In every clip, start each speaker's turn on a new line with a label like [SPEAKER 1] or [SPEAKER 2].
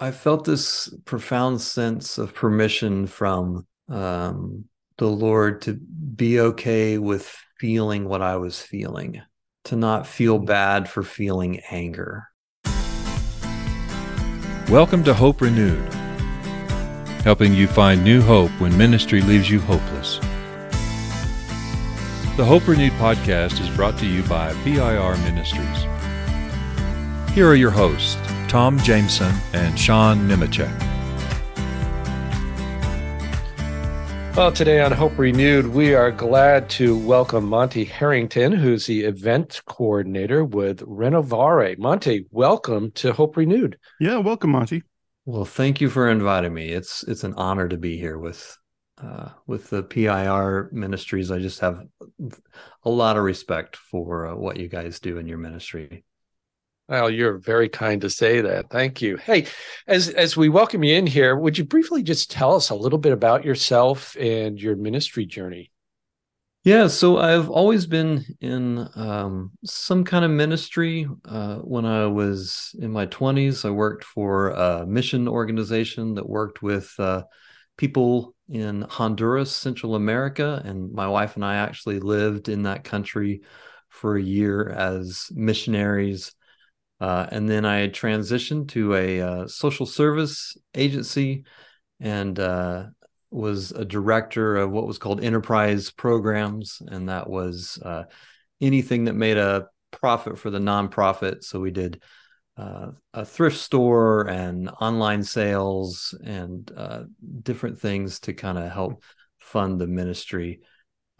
[SPEAKER 1] I felt this profound sense of permission from um, the Lord to be okay with feeling what I was feeling, to not feel bad for feeling anger.
[SPEAKER 2] Welcome to Hope Renewed, helping you find new hope when ministry leaves you hopeless. The Hope Renewed podcast is brought to you by PIR Ministries. Here are your hosts, Tom Jameson and Sean Nemecek.
[SPEAKER 3] Well, today on Hope Renewed, we are glad to welcome Monty Harrington, who's the event coordinator with Renovare. Monty, welcome to Hope Renewed.
[SPEAKER 4] Yeah, welcome, Monty.
[SPEAKER 1] Well, thank you for inviting me. It's it's an honor to be here with uh, with the PIR ministries. I just have a lot of respect for uh, what you guys do in your ministry.
[SPEAKER 3] Well, you're very kind to say that. Thank you. Hey, as as we welcome you in here, would you briefly just tell us a little bit about yourself and your ministry journey?
[SPEAKER 1] Yeah, so I've always been in um, some kind of ministry. Uh, when I was in my 20s, I worked for a mission organization that worked with uh, people in Honduras, Central America, and my wife and I actually lived in that country for a year as missionaries uh, and then I transitioned to a uh, social service agency and uh, was a director of what was called enterprise programs. And that was uh, anything that made a profit for the nonprofit. So we did uh, a thrift store and online sales and uh, different things to kind of help fund the ministry.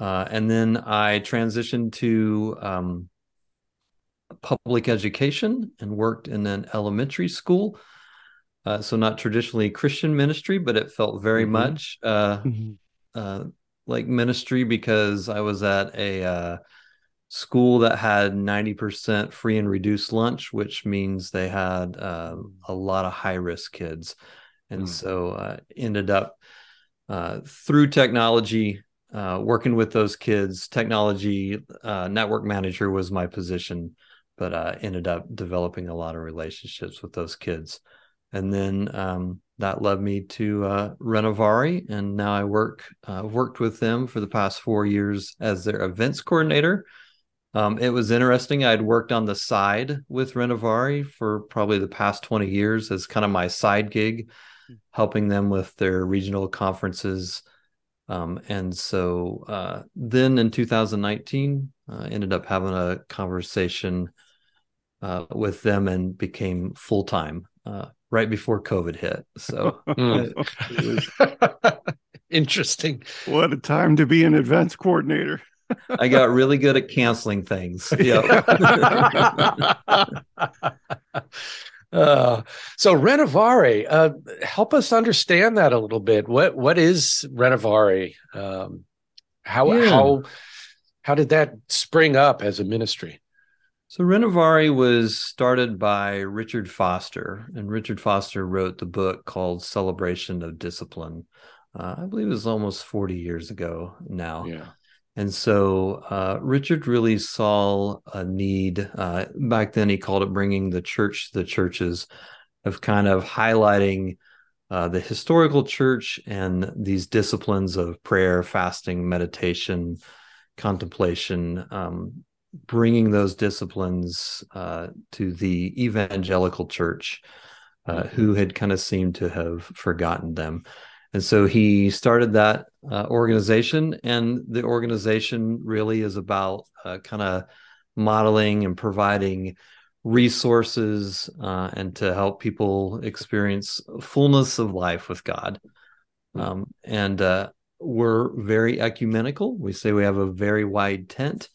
[SPEAKER 1] and then I transitioned to um, public education and worked in an elementary school. Uh, so not traditionally Christian ministry, but it felt very mm-hmm. much uh, mm-hmm. uh, like ministry because I was at a uh, school that had 90% free and reduced lunch, which means they had um, a lot of high risk kids. And mm. so uh, ended up uh, through technology working with those kids. Technology network manager was my position but uh, ended up developing a lot of relationships with those kids. And then um, that led me to uh, Renovare, and now I work uh, worked with them for the past four years as their events coordinator. Um, it was interesting. I'd worked on the side with Renovare for probably the past 20 years as kind of my side gig, hmm. helping them with their regional conferences. Um, and so uh, then in 2019, I uh, ended up having a conversation uh, with them and became full time uh, right before COVID hit. So
[SPEAKER 3] was... interesting.
[SPEAKER 4] What a time to be an events coordinator.
[SPEAKER 1] I got really good at canceling things. Yeah.
[SPEAKER 3] uh, so Renovare, uh, help us understand that a little bit. What what is Renovare? Um, how yeah. how how did that spring up as a ministry?
[SPEAKER 1] So Renovare was started by Richard Foster, and Richard Foster wrote the book called Celebration of Discipline. Uh, I believe it was almost 40 years ago now.
[SPEAKER 3] Yeah.
[SPEAKER 1] And so uh, Richard really saw a need. Uh, back then, he called it bringing the church to the churches, of kind of highlighting uh, the historical church and these disciplines of prayer, fasting, meditation, contemplation, um, bringing those disciplines uh, to the evangelical church, uh, mm-hmm. who had kind of seemed to have forgotten them. And so he started that uh, organization, and the organization really is about uh, kind of modeling and providing resources uh, and to help people experience fullness of life with God. Mm-hmm. Um, and uh, we're very ecumenical. We say we have a very wide tent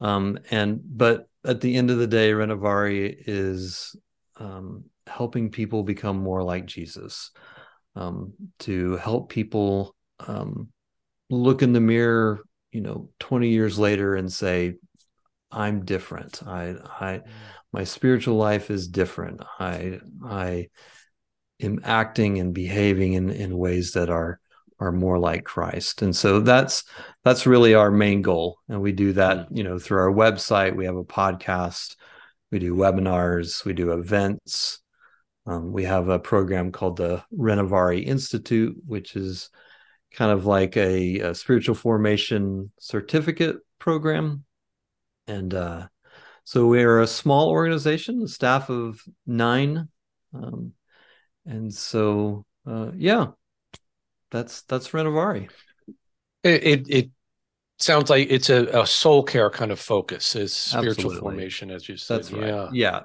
[SPEAKER 1] um, and but at the end of the day, Renovare is um, helping people become more like Jesus, um, to help people um, look in the mirror, you know, 20 years later and say, I'm different. I, I, mm. my spiritual life is different. I, I am acting and behaving in, in ways that are are more like Christ. And so that's that's really our main goal. And we do that, mm. you know, through our website. We have a podcast, we do webinars, we do events. Um, we have a program called the Renovare Institute, which is kind of like a, a spiritual formation certificate program. And uh, so we're a small organization, a staff of nine. Um, and so, uh, yeah, that's that's Renovare.
[SPEAKER 3] It, it, it sounds like it's a, a soul care kind of focus, is spiritual
[SPEAKER 1] Absolutely.
[SPEAKER 3] formation, as you said.
[SPEAKER 1] That's right.
[SPEAKER 3] Yeah.
[SPEAKER 1] Yeah.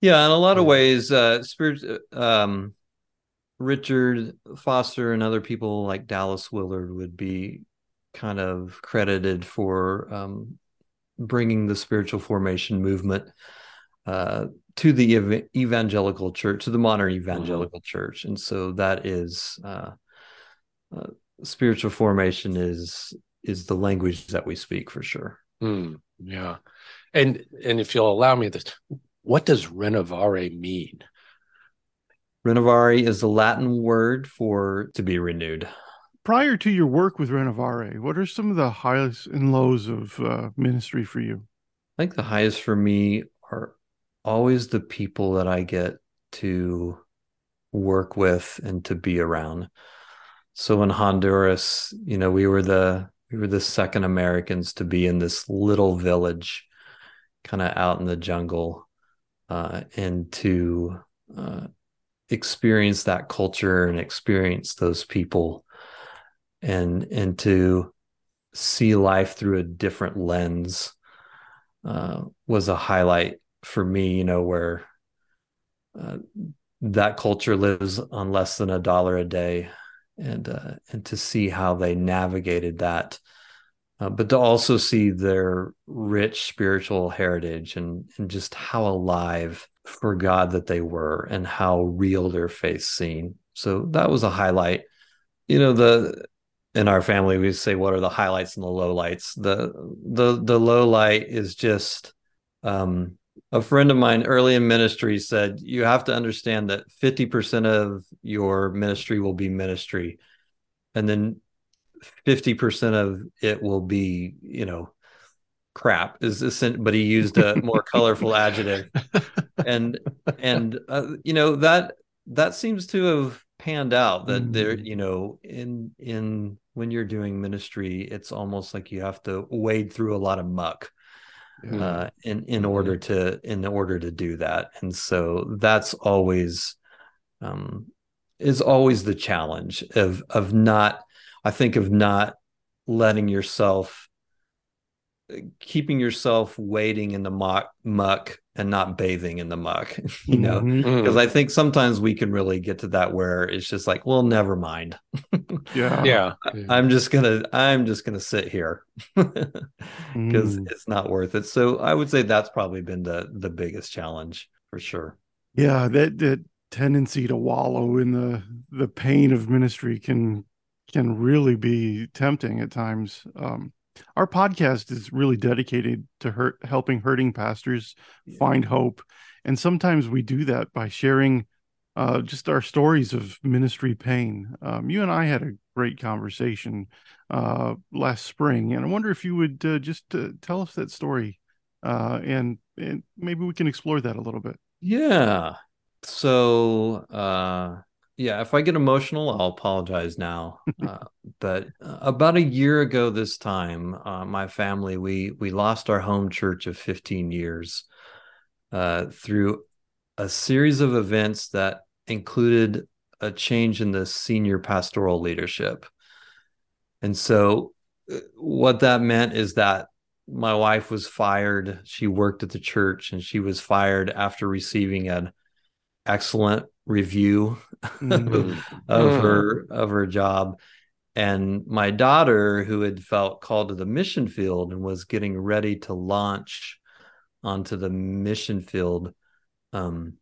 [SPEAKER 1] Yeah. In a lot of ways, uh, spirit, um, Richard Foster and other people like Dallas Willard would be kind of credited for um, bringing the spiritual formation movement uh, to the ev- evangelical church, to the modern evangelical church, and so that is uh, uh, spiritual formation is is the language that we speak for sure.
[SPEAKER 3] Hmm, yeah. And and if you'll allow me this, what does renovare mean?
[SPEAKER 1] Renovare is the Latin word for to be renewed.
[SPEAKER 4] Prior to your work with Renovare, what are some of the highs and lows of uh, ministry for you?
[SPEAKER 1] I think the highest for me are always the people that I get to work with and to be around. So in Honduras, you know, we were the we were the second Americans to be in this little village, kind of out in the jungle, uh, and to uh, experience that culture and experience those people, and and to see life through a different lens uh, was a highlight for me. You know, where uh, that culture lives on less than a dollar a day and uh, and to see how they navigated that, uh, but to also see their rich spiritual heritage and and just how alive for God that they were and how real their faith seemed. So that was a highlight. You know, the in our family we say what are the highlights and the lowlights. The the the low light is just um a friend of mine early in ministry said you have to understand that 50% of your ministry will be ministry and then 50% of it will be you know crap is this but he used a more colorful adjective and and uh, you know that that seems to have panned out that there
[SPEAKER 4] Mm.
[SPEAKER 1] you know in in when you're doing ministry it's almost like you have to wade through a lot of muck
[SPEAKER 4] Yeah.
[SPEAKER 1] uh, in in order to in order to do that and so that's always um is always the challenge of of not i think of not letting yourself keeping yourself wading in the muck muck and not bathing in the muck you know
[SPEAKER 4] Mhm.
[SPEAKER 3] Hmm,
[SPEAKER 1] because i think sometimes we can really get to that where it's just like well never mind
[SPEAKER 4] yeah.
[SPEAKER 3] yeah.
[SPEAKER 1] i'm just gonna i'm just gonna sit here because
[SPEAKER 4] Mm.
[SPEAKER 1] it's not worth it so i would say that's probably been the the biggest challenge for sure
[SPEAKER 4] Yeah, that that tendency to wallow in the the pain of ministry can can really be tempting at times. Um, our podcast is really dedicated to hurt, helping hurting pastors find hope, and sometimes we do that by sharing uh, just our stories of ministry pain. Um, you and I had a great conversation uh, last spring, and I wonder if you would uh, just uh, tell us that story, uh, and and maybe we can explore that a little bit.
[SPEAKER 1] Yeah. So, uh, yeah, if I get emotional, I'll apologize now. Uh, but uh, about a year ago this time, uh, my family we we lost our home church of 15 years uh, through a series of events that included a change in the senior pastoral leadership. And so, uh, what that meant is that my wife was fired. She worked at the church and she was fired after receiving an excellent review
[SPEAKER 4] Mhm.
[SPEAKER 1] of
[SPEAKER 3] Mm.
[SPEAKER 1] her of her job. And my daughter, who had felt called to the mission field and was getting ready to launch onto the mission field, um,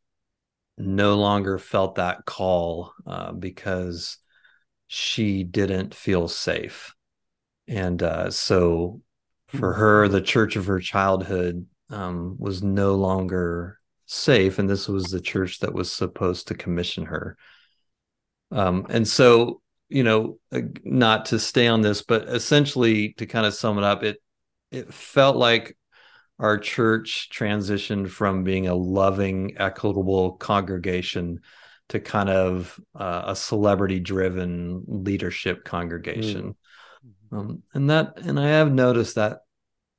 [SPEAKER 1] no longer felt that call uh, because she didn't feel safe. And uh, so for her, the church of her childhood um, was no longer safe. And this was the church that was supposed to commission her. Um, and so, you know, not to stay on this, but essentially to kind of sum it up, it it felt like our church transitioned from being a loving, equitable congregation to kind of uh, a celebrity driven leadership congregation. Mm-hmm. Um, and that, and I have noticed that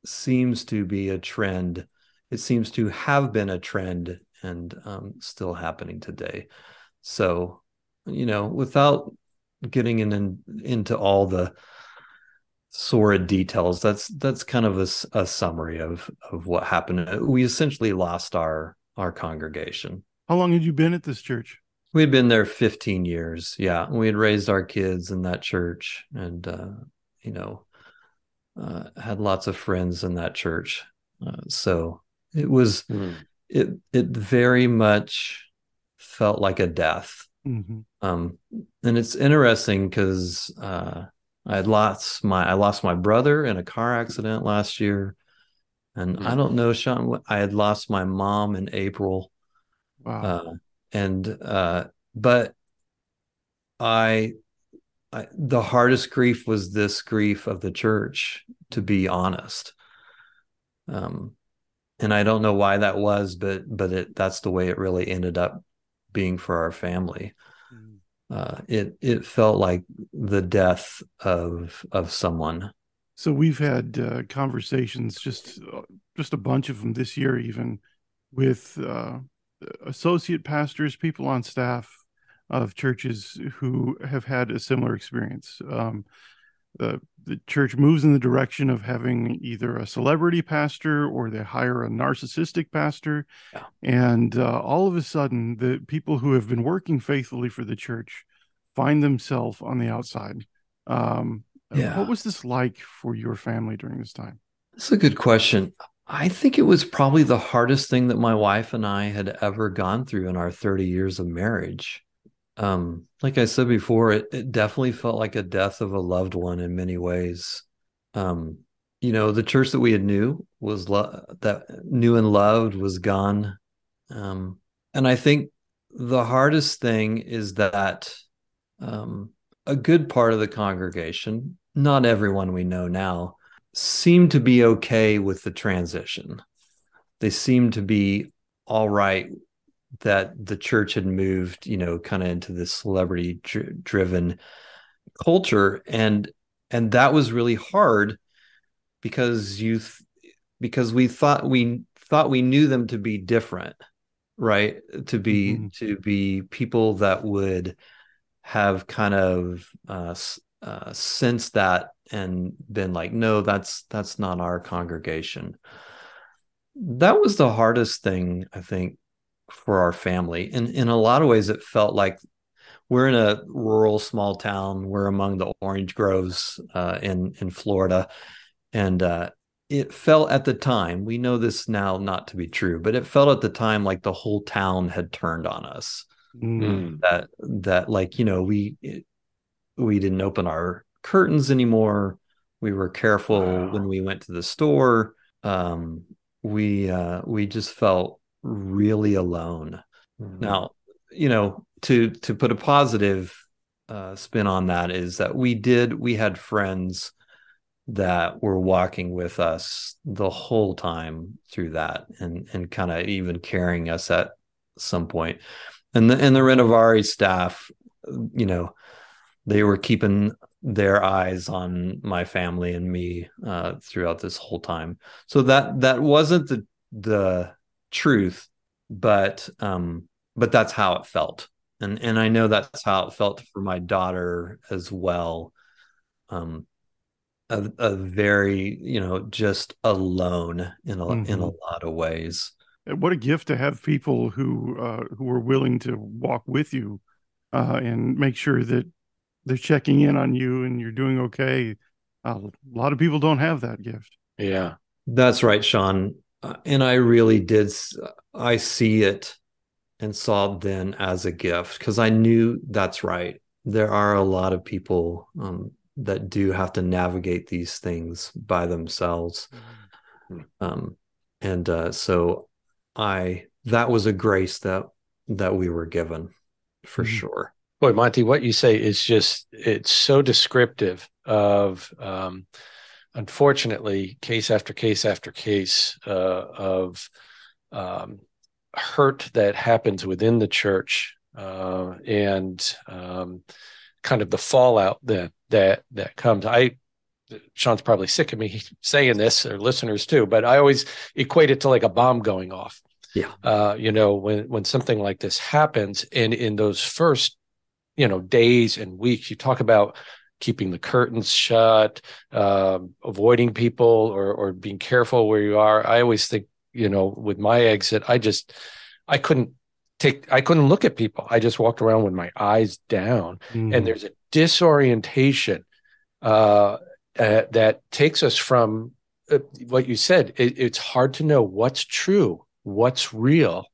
[SPEAKER 1] seems to be a trend. It seems to have been a trend and um, still happening today. So, you know, without getting in, in into all the sordid details, that's that's kind of a, a summary of of what happened. We essentially lost our our congregation.
[SPEAKER 4] How long had you been at this church?
[SPEAKER 1] We had been there 15 years. Yeah. We had raised our kids in that church and, uh, you know, uh, had lots of friends in that church. Uh, so it was, mm. it, it very much felt like a death. Mm-hmm. Um, and it's interesting because, uh, I had lost my, I lost my brother in a car accident last year. And mm. I don't know, Sean, I had lost my mom in April. Wow. Uh, and uh but I, I the hardest grief was this grief of the church to be honest um and i don't know why that was but but it that's the way it really ended up being for our family mm. uh it it felt like the death of of someone
[SPEAKER 4] so we've had uh, conversations just uh, just a bunch of them this year even with uh associate pastors, people on staff of churches who have had a similar experience. Um, the the church moves in the direction of having either a celebrity pastor or they hire a narcissistic pastor, yeah. and uh, all of a sudden, the people who have been working faithfully for the church find themselves on the outside. Um, yeah. What was this like for your family during this time?
[SPEAKER 1] That's a good question. I think it was probably the hardest thing that my wife and I had ever gone through in our 30 years of marriage. Um, like I said before, it, it definitely felt like a death of a loved one in many ways. Um, you know, the church that we had knew was lo- that knew and loved was gone. Um, and I think the hardest thing is that um, a good part of the congregation, not everyone we know now, seemed to be okay with the transition. They seemed to be all right that the church had moved, you know, kind of into this celebrity dr- driven culture and and that was really hard because you th- because we thought we thought we knew them to be different right to be mm-hmm. to be people that would have kind of uh, uh, sensed that and been like, no, that's that's not our congregation. That was the hardest thing, I think, for our family. And in a lot of ways, it felt like we're in a rural small town. We're among the orange groves uh, in in Florida, and uh, it felt at the time. We know this now not to be true, but it felt at the time like the whole town had turned on us. Mm. That that like you know we we didn't open our curtains anymore. We were careful wow. when we went to the store. Um, we uh, we just felt really alone. Mm-hmm. Now, you know, to to put a positive uh, spin on that is that we did we had friends that were walking with us the whole time through that and and kind of even carrying us at some point. point and the and the Renovare staff you know they were keeping their eyes on my family and me uh, throughout this whole time. So that that wasn't the the truth, but um, but that's how it felt, and and I know that's how it felt for my daughter as well. Um, a, a very you know just alone in a mm-hmm. in a mm-hmm. lot of ways.
[SPEAKER 4] What a gift to have people who uh, who are willing to walk with you uh, and make sure that they're checking in on you and you're doing okay. Uh, a lot of people don't have that gift.
[SPEAKER 3] Yeah,
[SPEAKER 1] that's right, Sean. Uh, and I really did. I see it and saw it then as a gift because I knew that's right. There are a lot of people um, that do have to navigate these things by themselves. Mm-hmm. Um, and uh, so I that was a grace that that we were given for mm-hmm. sure.
[SPEAKER 3] Boy, Monty, what you say is just it's so descriptive of um, unfortunately, case after case after case uh, of um, hurt that happens within the church uh, and um, kind of the fallout that that that comes. I Sean's probably sick of me saying this, or listeners too, but I always equate it to like a bomb going off.
[SPEAKER 1] Yeah.
[SPEAKER 3] Uh, you know, when when something like this happens, and in those first, you know, days and weeks, you talk about keeping the curtains shut, uh, avoiding people, or or being careful where you are. I always think, you know, with my exit, I just I couldn't take I couldn't look at people. I just walked around with my eyes down, mm. and there's a disorientation uh, uh, that takes us from uh, what you said. It, it's hard to know what's true, what's real,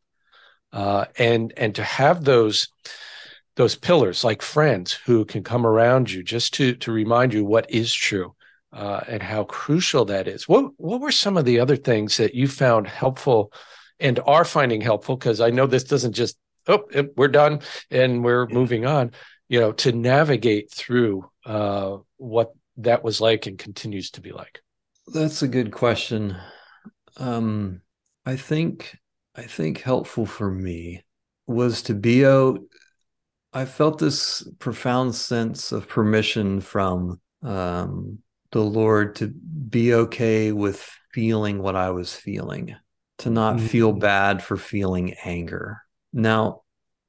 [SPEAKER 3] uh, and and to have those those pillars like friends who can come around you just to to remind you what is true uh, and how crucial that is. What what were some of the other things that you found helpful and are finding helpful? Because I know this doesn't just oh we're done and we're moving on. You know, to navigate through uh, what that was like and continues to be like?
[SPEAKER 1] That's a good question. Um, I think I think helpful for me was to be out. I felt this profound sense of permission from um, the Lord to be okay with feeling what I was feeling, to not mm-hmm. feel bad for feeling anger. Now,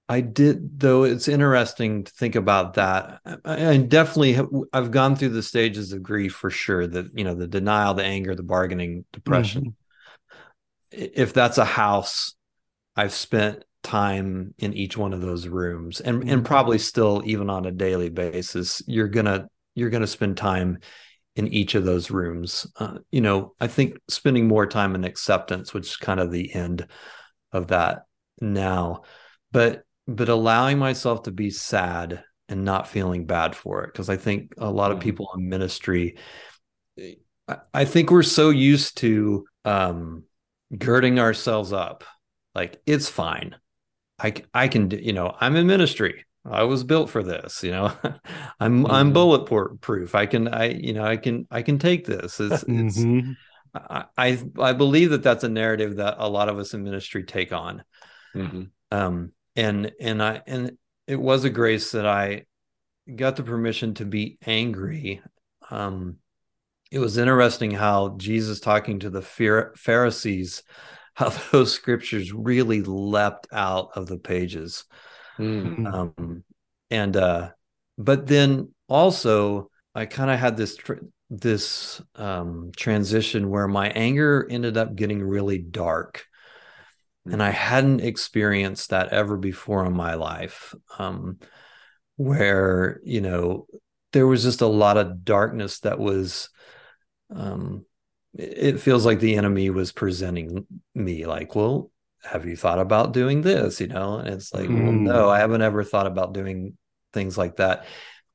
[SPEAKER 1] I did, though. It's interesting to think about that. I, I definitely have, I've gone through the stages of grief for sure. That you know, the denial, the anger, the bargaining, depression. Mm-hmm. If that's a house, I've spent time in each one of those rooms, and mm-hmm. and probably still, even on a daily basis, you're gonna you're gonna spend time in each of those rooms. Uh, you know, I think spending more time in acceptance, which is kind of the end of that now, but but allowing myself to be sad and not feeling bad for it because i think a lot of mm-hmm. people in ministry i think we're so used to um girding ourselves up like it's fine i i can you know i'm in ministry i was built for this you know i'm mm-hmm. i'm bulletproof proof i can i you know i can i can take this it's, mm-hmm. it's I I believe that that's a narrative that a lot of us in ministry take on. Mm-hmm. Um, and and i and it was a grace that i got the permission to be angry um it was interesting how jesus talking to the pharisees how those scriptures really leapt out of the pages mm. um and uh but then also i kind of had this tr- this um transition where my anger ended up getting really dark and I hadn't experienced that ever before in my life, um, where you know there was just a lot of darkness that was. Um, it feels like the enemy was presenting me like, well, have you thought about doing this? You know, and it's like, mm. well, no, I haven't ever thought about doing things like that.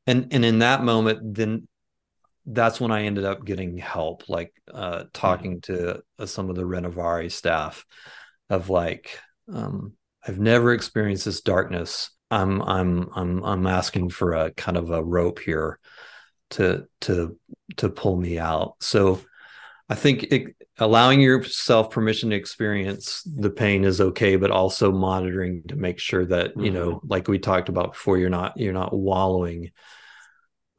[SPEAKER 1] And and in that moment, then that's when I ended up getting help, like uh, talking mm. to uh, some of the Renovare staff of like um, I've never experienced this darkness. I'm I'm I'm I'm asking for a kind of a rope here to to to pull me out. So I think it, allowing yourself permission to experience the pain is okay, but also monitoring to make sure that mm-hmm. you know, like we talked about before, you're not you're not wallowing.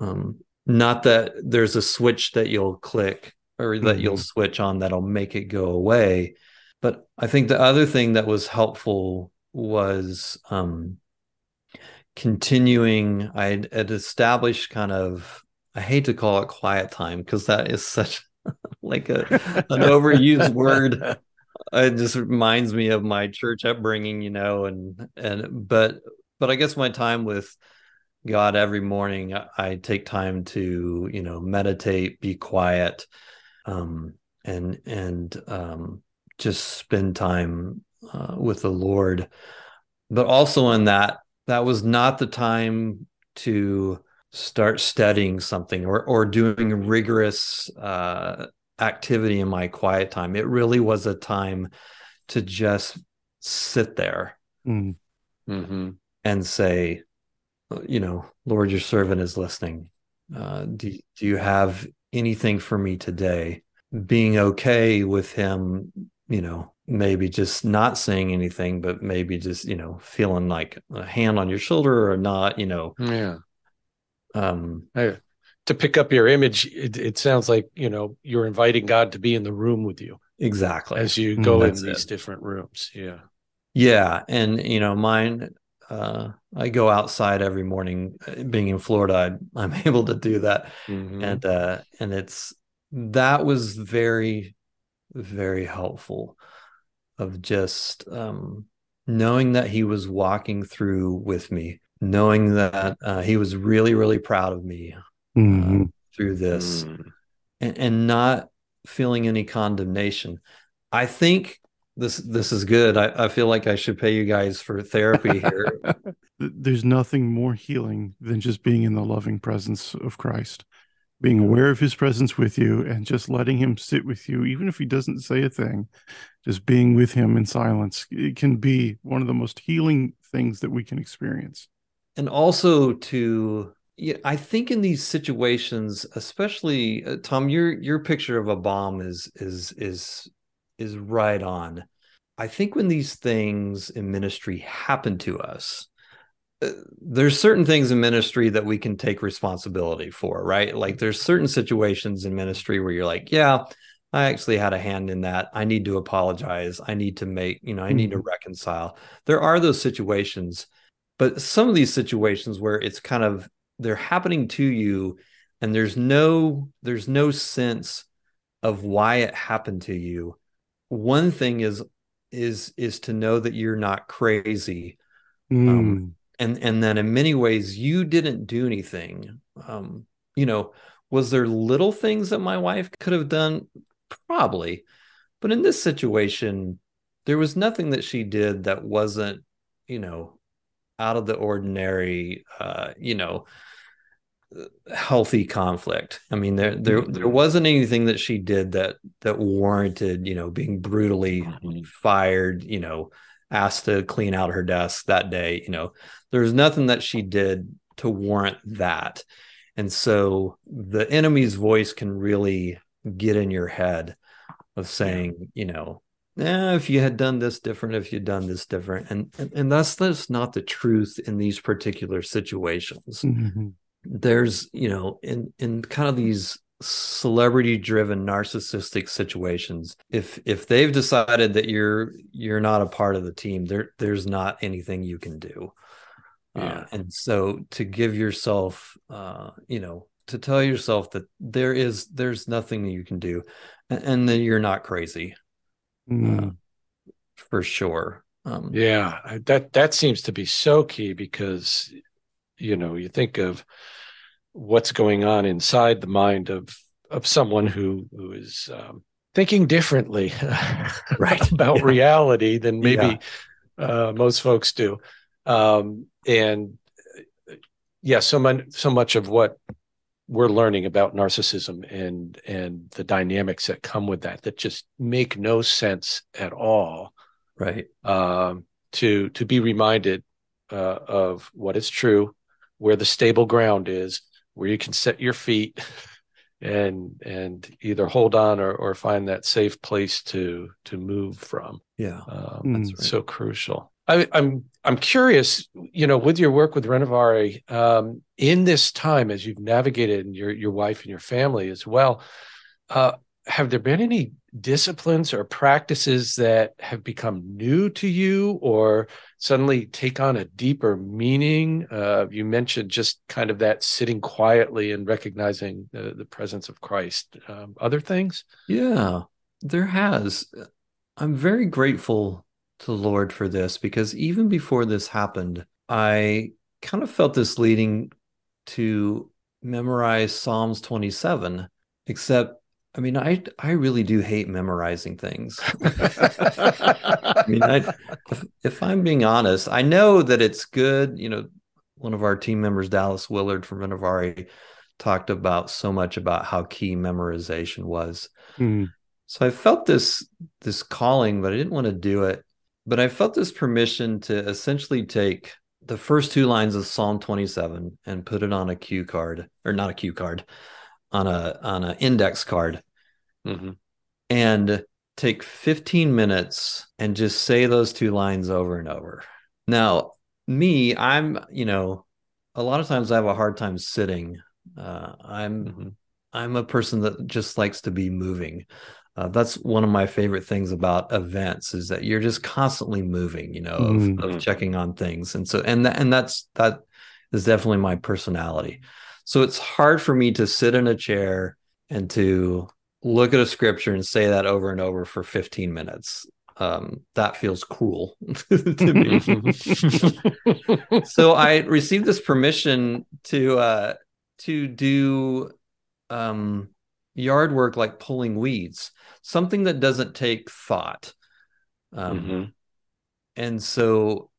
[SPEAKER 1] Um, not that there's a switch that you'll click or that mm-hmm. you'll switch on that'll make it go away but I think the other thing that was helpful was um, continuing. I had established kind of, I hate to call it quiet time because that is such like a an overused word. It just reminds me of my church upbringing, you know, and and but but I guess my time with God every morning, I take time to you know meditate, be quiet, um, and and um, just spend time uh, with the Lord. But also in that, that was not the time to start studying something or or doing rigorous uh, activity in my quiet time. It really was a time to just sit there mm. mm-hmm. and say, you know, Lord, your servant is listening. Uh, do do you have anything for me today. Being okay with him, you know, maybe just not saying anything, but maybe just, you know, feeling like a hand on your shoulder or not, you know.
[SPEAKER 3] Yeah.
[SPEAKER 1] Um,
[SPEAKER 3] I, to pick up your image, it, it, sounds like, you know, you're inviting God to be in the room with you.
[SPEAKER 1] Exactly.
[SPEAKER 3] As you go mm, in these it. different rooms. Yeah.
[SPEAKER 1] Yeah. And, you know, mine, uh, I go outside every morning. Uh, being in Florida, I, am able to do that, mm-hmm. and uh, and it's that was very, very helpful. Of just um, knowing that he was walking through with me, knowing that uh, he was really, really proud of me uh, mm-hmm. through this, mm. and, and not feeling any condemnation. I think this this is good. I, I feel like I should pay you guys for therapy here.
[SPEAKER 4] There's nothing more healing than just being in the loving presence of Christ, being aware of his presence with you and just letting him sit with you, even if he doesn't say a thing, just being with him in silence. It can be one of the most healing things that we can experience.
[SPEAKER 1] And also to yeah, I think in these situations, especially uh, Tom, your your picture of a bomb is is is is right on. I think when these things in ministry happen to us, uh, there's certain things in ministry that we can take responsibility for, right? Like there's certain situations in ministry where you're like, yeah, I actually had a hand in that. I need to apologize. I need to make, you know, I need mm-hmm. to reconcile. There are those situations, but some of these situations where it's kind of they're happening to you and there's no there's no sense of why it happened to you one thing is is is to know that you're not crazy. Um, mm. um, and and then in many ways you didn't do anything. Um, you know was there little things that my wife could have done? Probably. But in this situation there was nothing that she did that wasn't you know out of the ordinary uh, you know healthy conflict. I mean, there there mm-hmm. there wasn't anything that she did that that warranted, you know, being brutally mm-hmm. fired, you know, asked to clean out her desk that day. You know, there's nothing that she did to warrant that. And so the enemy's voice can really get in your head of saying, you know, eh, if you had done this different, if you'd done this different. And and, and that's that's not the truth in these particular situations. Mm-hmm there's you know in in kind of these celebrity driven narcissistic situations if if they've decided that you're you're not a part of the team there there's not anything you can do uh, yeah. Uh, and so to give yourself uh you know to tell yourself that there is there's nothing that you can do and, and that you're not crazy mm. uh, for sure
[SPEAKER 3] um yeah that that seems to be so key because you know you think of what's going on inside the mind of of someone who who is um, thinking differently
[SPEAKER 1] right
[SPEAKER 3] about yeah. reality than maybe yeah. uh, most folks do um, and yeah so much so much of what we're learning about narcissism and and the dynamics that come with that that just make no sense at all
[SPEAKER 1] right
[SPEAKER 3] um, to to be reminded uh, of what is true where the stable ground is, where you can set your feet and and either hold on or, or find that safe place to to move from.
[SPEAKER 1] Yeah,
[SPEAKER 3] um, mm. that's right. so crucial. I, am I'm, I'm curious, you know, with your work with Renovare, um, in this time as you've navigated and your your wife and your family as well, uh, have there been any disciplines or practices that have become new to you or suddenly take on a deeper meaning? Uh, you mentioned just kind of that sitting quietly and recognizing the, the presence of christ um, other things?
[SPEAKER 1] Yeah there has. I'm very grateful to the lord for this because even before this happened i kind of felt this leading to memorize psalms 27 except I mean, I I really do hate memorizing things. I mean, I, if, if I'm being honest, I know that it's good. You know, one of our team members, Dallas Willard from Renovare, talked about so much about how key memorization was. Mm. So I felt this this calling, but I didn't want to do it. But I felt this permission to essentially take the first two lines of Psalm 27 and put it on a cue card, or not a cue card, on a on an index card
[SPEAKER 3] Mhm.
[SPEAKER 1] and take 15 minutes and just say those two lines over and over. Now, me, I'm, you know, a lot of times I have a hard time sitting. Uh, I'm
[SPEAKER 3] Mhm.
[SPEAKER 1] I'm a person that just likes to be moving. Uh, that's one of my favorite things about events is that you're just constantly moving, you know, of,
[SPEAKER 4] Mhm.
[SPEAKER 1] of checking on things, and so and that and that's that is definitely my personality. So it's hard for me to sit in a chair and to look at a scripture and say that over and over for 15 minutes. Um, that feels cruel to me. so I received this permission to uh, to do um, yard work like pulling weeds, something that doesn't take thought. Um,
[SPEAKER 3] Mhm.
[SPEAKER 1] And so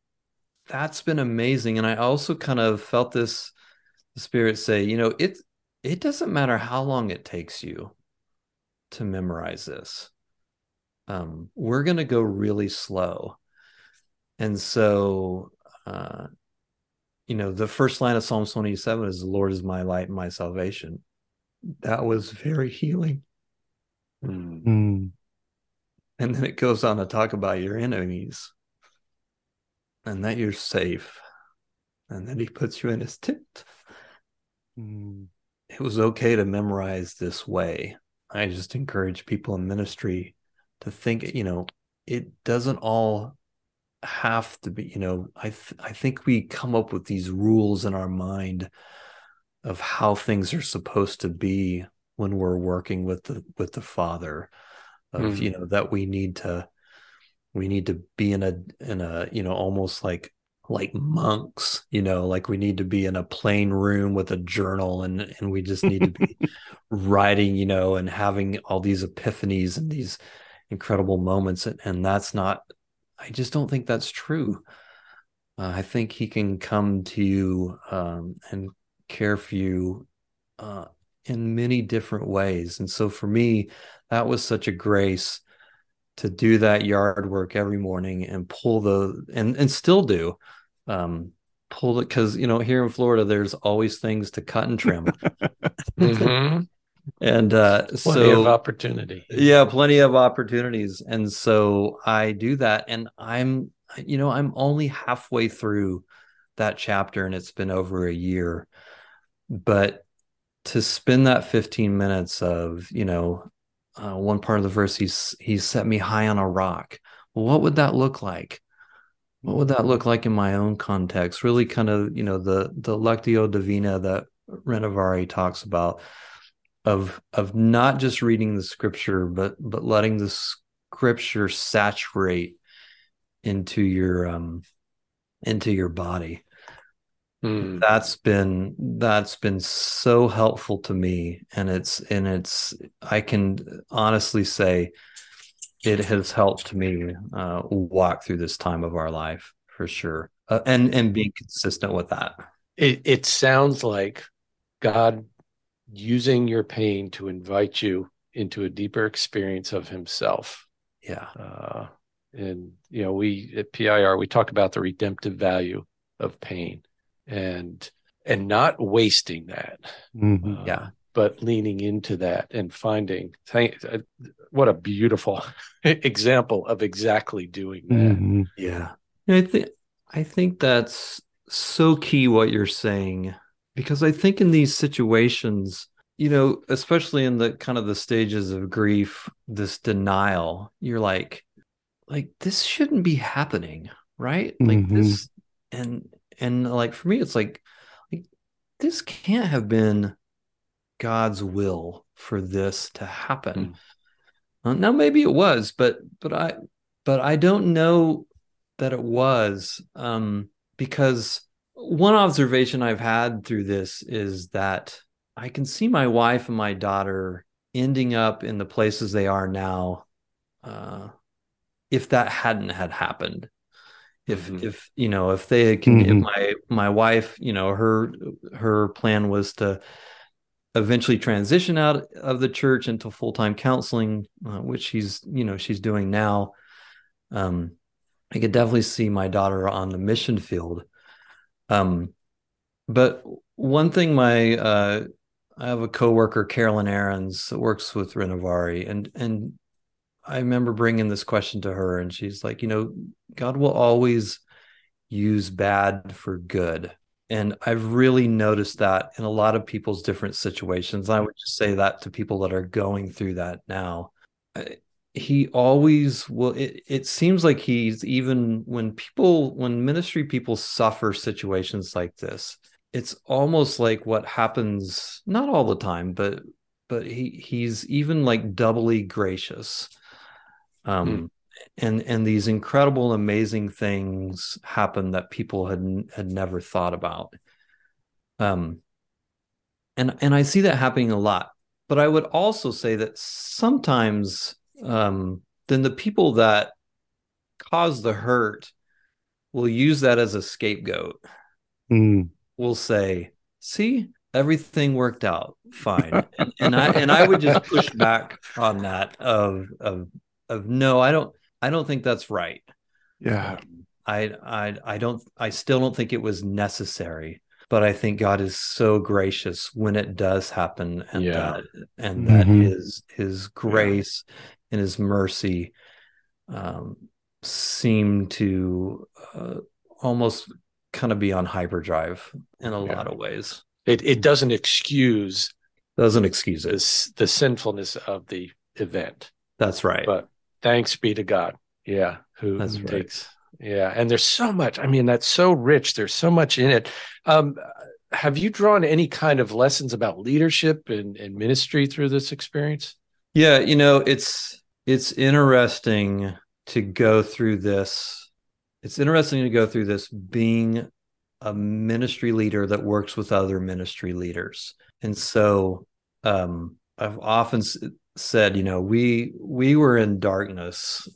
[SPEAKER 1] that's been amazing. And I also kind of felt this spirit say, you know, it it doesn't matter how long it takes you to memorize this. Um, we're gonna go really slow. And so uh you know, the first line of Psalm 27 is the Lord is my light and my salvation. That was very healing.
[SPEAKER 3] Mm.
[SPEAKER 4] Mm.
[SPEAKER 1] And then it goes on to talk about your enemies and that you're safe. And then he puts you in his tent.
[SPEAKER 4] Mm.
[SPEAKER 1] It was okay to memorize this way. I just encourage people in ministry to think, you know, it doesn't all have to be, you know, I th- I think we come up with these rules in our mind of how things are supposed to be when we're working with the with the father of
[SPEAKER 3] Mm.
[SPEAKER 1] you know that we need to we need to be in a in a you know almost like like monks you know like we need to be in a plain room with a journal and and we just need to be writing you know and having all these epiphanies and these incredible moments and, and that's not i just don't think that's true uh, i think he can come to you um, and care for you uh, in many different ways and so for me that was such a grace to do that yard work every morning and pull the and and still do um pull it because you know here in florida there's always things to cut and trim
[SPEAKER 3] Mhm.
[SPEAKER 1] and uh
[SPEAKER 3] Plenty
[SPEAKER 1] so
[SPEAKER 3] of opportunity.
[SPEAKER 1] yeah plenty of opportunities and so i do that and i'm you know i'm only halfway through that chapter and it's been over a year but to spend that 15 minutes of you know uh, one part of the verse he's he set me high on a rock. Well what would that look like? What would that look like in my own context? Really kind of you know the the lectio divina that renovare talks about of of not just reading the scripture but but letting the scripture saturate into your um into your body
[SPEAKER 3] Mm.
[SPEAKER 1] that's been that's been so helpful to me and it's and it's i can honestly say it has helped me uh, walk through this time of our life for sure uh, and and being consistent with that
[SPEAKER 3] It it sounds like God using your pain to invite you into a deeper experience of Himself.
[SPEAKER 1] yeah
[SPEAKER 3] Uh, and you know, we at PIR we talk about the redemptive value of pain, and and not wasting that.
[SPEAKER 4] Mhm.
[SPEAKER 3] Uh,
[SPEAKER 1] Yeah.
[SPEAKER 3] but leaning into that and finding thank uh, what a beautiful example of exactly doing that.
[SPEAKER 4] Mhm.
[SPEAKER 1] yeah i think i think that's so key what you're saying because i think in these situations you know especially in the kind of the stages of grief this denial you're like like this shouldn't be happening right like
[SPEAKER 4] Mhm.
[SPEAKER 1] this and and like for me it's like like this can't have been god's will for this to happen. Uh, now maybe it was but but i but i don't know that it was um because one observation i've had through this is that i can see my wife and my daughter ending up in the places they are now uh if that hadn't had happened if
[SPEAKER 3] Mhm.
[SPEAKER 1] if you know if they had con- if my my wife you know her her plan was to eventually transition out of the church into full-time counseling uh, which she's you know she's doing now um i could definitely see my daughter on the mission field um but one thing my uh I have a coworker, Carolyn Aarons, that works with Renovare, and and I remember bringing this question to her, and she's like, you know, God will always use bad for good. And I've really noticed that in a lot of people's different situations. I would just say that to people that are going through that now. He always will. It, it seems like he's even when people, when ministry people suffer situations like this, it's almost like what happens, not all the time, but but he he's even like doubly gracious um, mm. and and these incredible, amazing things happen that people had had never thought about. Um, and and I see that happening a lot. But I would also say that sometimes, um, then the people that cause the hurt will use that as a scapegoat. Mm. Will say, "See, everything worked out fine," and, and I and I would just push back on that of of of no, I don't I don't think that's right.
[SPEAKER 4] Yeah.
[SPEAKER 1] Um, I I I don't I still don't think it was necessary, but I think God is so gracious when it does happen and yeah. that and that mm-hmm. his his grace yeah. and his mercy um seem to uh, almost kind of be on hyperdrive in a yeah. lot of ways.
[SPEAKER 3] It it doesn't excuse
[SPEAKER 1] doesn't excuse
[SPEAKER 3] it. the sinfulness of the event.
[SPEAKER 1] That's right.
[SPEAKER 3] But Thanks be to God. Yeah.
[SPEAKER 1] Who That's right. takes
[SPEAKER 3] yeah. And there's so much. I mean, that's so rich. There's so much in it. Um, have you drawn any kind of lessons about leadership and, and ministry through this experience?
[SPEAKER 1] Yeah, you know, it's it's interesting to go through this. It's interesting to go through this being a ministry leader that works with other ministry leaders. And so um, I've often said, you know, we we were in darkness.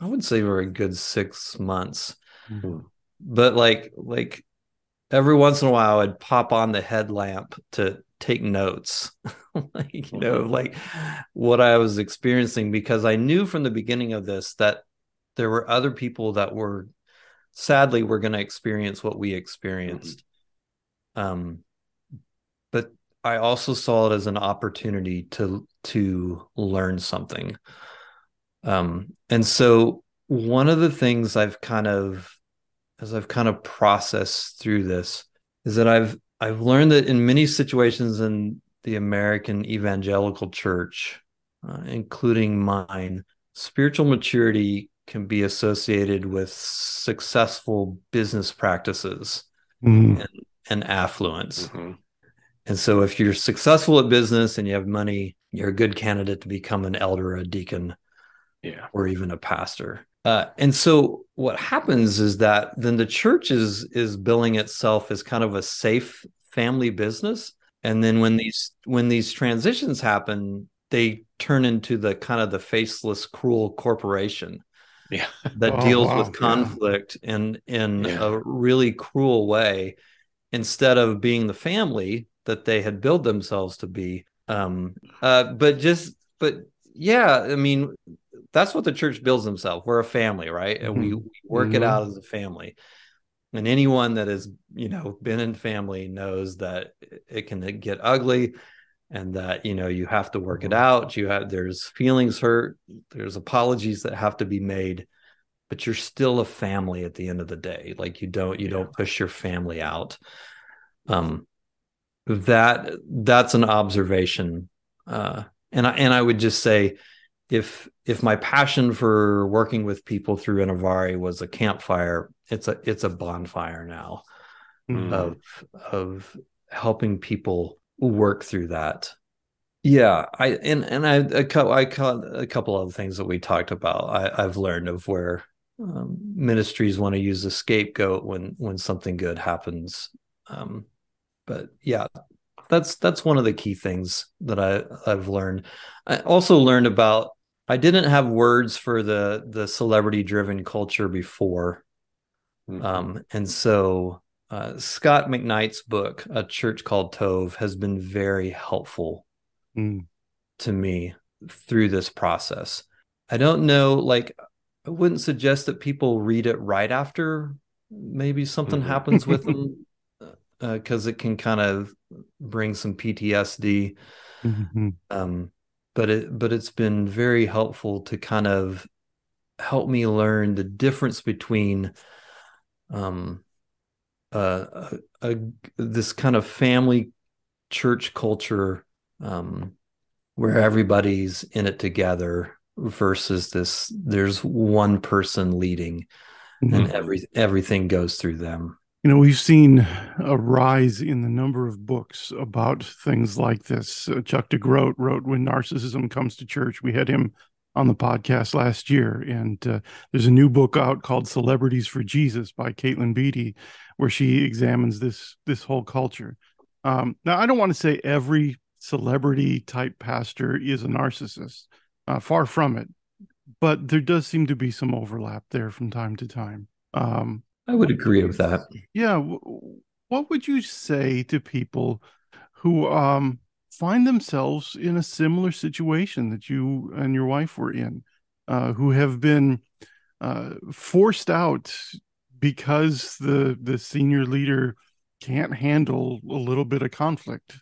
[SPEAKER 1] I would say we were a good six months, mm-hmm. but like like every once in a while, I'd pop on the headlamp to take notes, like you know, mm-hmm. like what I was experiencing because I knew from the beginning of this that there were other people that were sadly were going to experience what we experienced. Mm-hmm. Um, but I also saw it as an opportunity to to learn something. Um, and so one of the things I've kind of as I've kind of processed through this is that I've I've learned that in many situations in the American evangelical church, uh, including mine, spiritual maturity can be associated with successful business practices mm-hmm. and, and, affluence. Mm-hmm. And so if you're successful at business and you have money, you're a good candidate to become an elder, a deacon,
[SPEAKER 3] yeah,
[SPEAKER 1] or even a pastor. Uh, and so what happens is that then the church is is billing itself as kind of a safe family business. And then when these when these transitions happen, they turn into the kind of the faceless, cruel corporation
[SPEAKER 3] yeah.
[SPEAKER 1] that oh, deals wow, with conflict yeah. in in yeah. a really cruel way instead of being the family that they had billed themselves to be. Um, uh, but just, but yeah, I mean, that's what the church builds themselves. We're a family, right? And mm-hmm. we, we, work mm-hmm. it out as a family. And anyone that has, you know, been in family knows that it can get ugly and that, you know, you have to work it out. You have, there's feelings hurt, there's apologies that have to be made but you're still a family at the end of the day like you don't you yeah. don't push your family out um that that's an observation uh, and I and I would just say if if my passion for working with people through Renovare was a campfire, it's a it's a bonfire now mm. of of helping people work through that. Yeah, I and and I a couple a couple other things that we talked about. I, I've learned of where um, ministries want to use a scapegoat when when something good happens. Um, but yeah that's that's one of the key things that i i've learned i also learned about i didn't have words for the the celebrity driven culture before mm-hmm. um and so uh, scot mcknight's book a church called tov has been very helpful mm. to me through this process i don't know like i wouldn't suggest that people read it right after maybe something mm-hmm. happens with them because uh, it can kind of bring some PTSD.
[SPEAKER 4] Mm-hmm.
[SPEAKER 1] Um, but it but it's been very helpful to kind of help me learn the difference between um uh, a, a this kind of family church culture um where everybody's in it together versus this there's one person leading
[SPEAKER 4] Mm-hmm.
[SPEAKER 1] and every everything goes through them
[SPEAKER 4] You know, we've seen a rise in the number of books about things like this. Uh, Chuck DeGroat wrote When Narcissism Comes to Church. We had him on the podcast last year. And uh, there's a new book out called Celebrities for Jesus by Katelyn Beaty, where she examines this this whole culture. Um, now, I don't want to say every celebrity type pastor is a narcissist. Uh, far from it. But there does seem to be some overlap there from time to time. Um,
[SPEAKER 1] i would agree with that.
[SPEAKER 4] Yeah what would you say to people who um find themselves in a similar situation that you and your wife were in uh who have been uh forced out because the the senior leader can't handle a little bit of conflict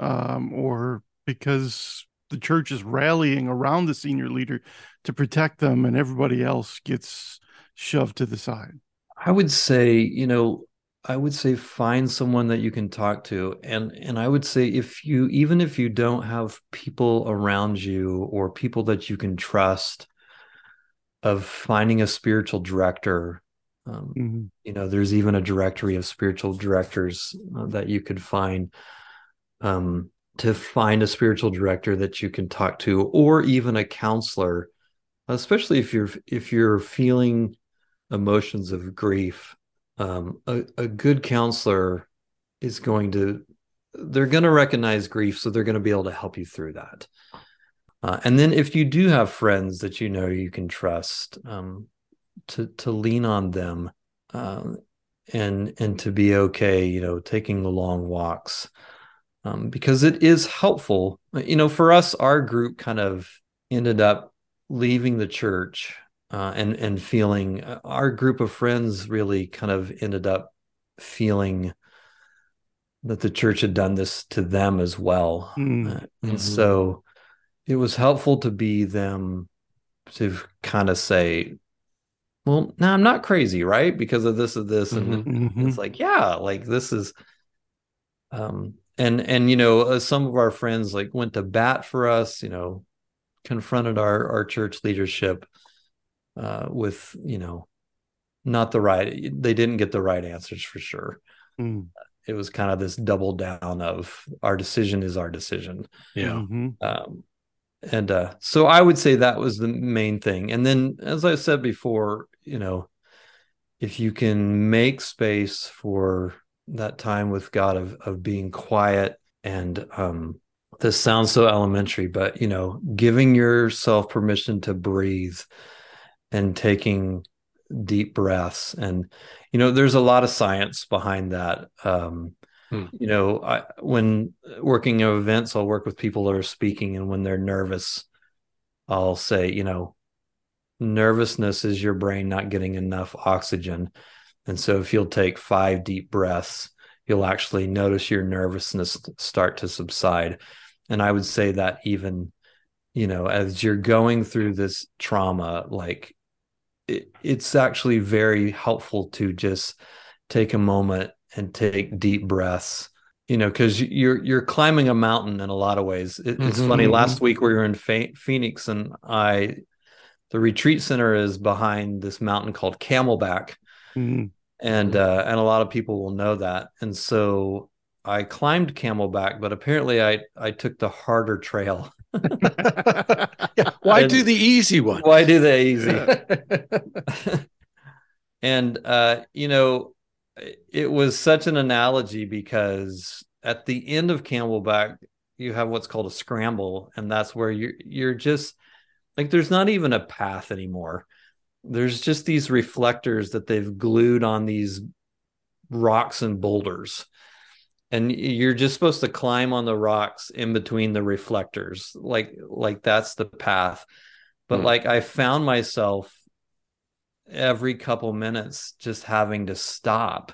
[SPEAKER 4] um or because the church is rallying around the senior leader to protect them and everybody else gets shoved to the side
[SPEAKER 1] I would say, you know, I would say find someone that you can talk to. And and I would say if you even if you don't have people around you or people that you can trust of finding a spiritual director. Um,
[SPEAKER 4] Mhm.
[SPEAKER 1] you know, there's even a directory of spiritual directors uh, that you could find um, to find a spiritual director that you can talk to or even a counselor, especially if you're if you're feeling emotions of grief, um, a, a good counselor is going to, they're going to recognize grief. So they're going to be able to help you through that. Uh, and then if you do have friends that you know you can trust, um, to, to lean on them, um, and, and to be okay, you know, taking the long walks, um, because it is helpful. You know, for us, our group kind of ended up leaving the church uh, and and feeling uh, our group of friends really kind of ended up feeling that the church had done this to them as well
[SPEAKER 4] Mm.
[SPEAKER 1] Uh, and
[SPEAKER 3] Mhm.
[SPEAKER 1] so it was helpful to be them to kind of say well now i'm not crazy right because of this of this and
[SPEAKER 4] Mhm.
[SPEAKER 1] it's like yeah like this is um and and you know uh, some of our friends like went to bat for us you know confronted our our church leadership uh with you know not the right they didn't get the right answers for sure
[SPEAKER 4] Mm.
[SPEAKER 1] it was kind of this double down of our decision is our decision
[SPEAKER 3] Yeah.
[SPEAKER 4] Mhm.
[SPEAKER 1] um, and uh, so I would say that was the main thing. And then, as I said before, you know, if you can make space for that time with God of of being quiet and um, this sounds so elementary, but you know, giving yourself permission to breathe and taking deep breaths. And you know there's a lot of science behind that. Um
[SPEAKER 3] Hmm.
[SPEAKER 1] you know I, when working at events i'll work with people that are speaking and when they're nervous i'll say you know nervousness is your brain not getting enough oxygen. And so if you'll take five deep breaths you'll actually notice your nervousness start to subside. And i would say that even you know as you're going through this trauma like it, it's actually very helpful to just take a moment and take deep breaths you know because you're you're climbing a mountain in a lot of ways. It, it's
[SPEAKER 3] Mhm,
[SPEAKER 1] funny last week we were in phoenix and i the retreat center is behind this mountain called camelback.
[SPEAKER 4] Mhm.
[SPEAKER 1] and uh and a lot of people will know that. And so i climbed camelback but apparently i i took the harder trail
[SPEAKER 3] yeah. Why
[SPEAKER 1] And-
[SPEAKER 3] do the easy one?
[SPEAKER 1] why do the easy and uh you know it was such an analogy because at the end of camelback you have what's called a scramble and that's where you're you're just like there's not even a path anymore there's just these reflectors that they've glued on these rocks and boulders and you're just supposed to climb on the rocks in between the reflectors like like that's the path but
[SPEAKER 3] Hmm.
[SPEAKER 1] like i found myself every couple minutes just having to stop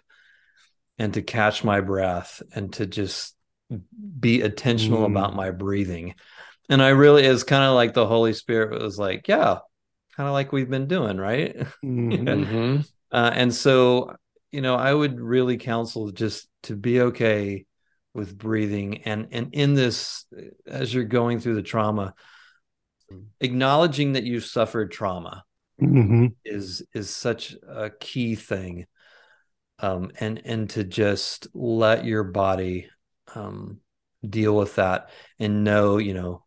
[SPEAKER 1] and to catch my breath and to just be intentional mm. about my breathing. And I really is kind of like the Holy Spirit was like, yeah, kind of like we've been doing, right? Mm-hmm. uh, and so, you know, I would really counsel just to be okay with breathing. And and in this as you're going through the trauma acknowledging that you've suffered trauma mm-hmm. is is such a key thing. Um and and to just let your body um deal with that and know you know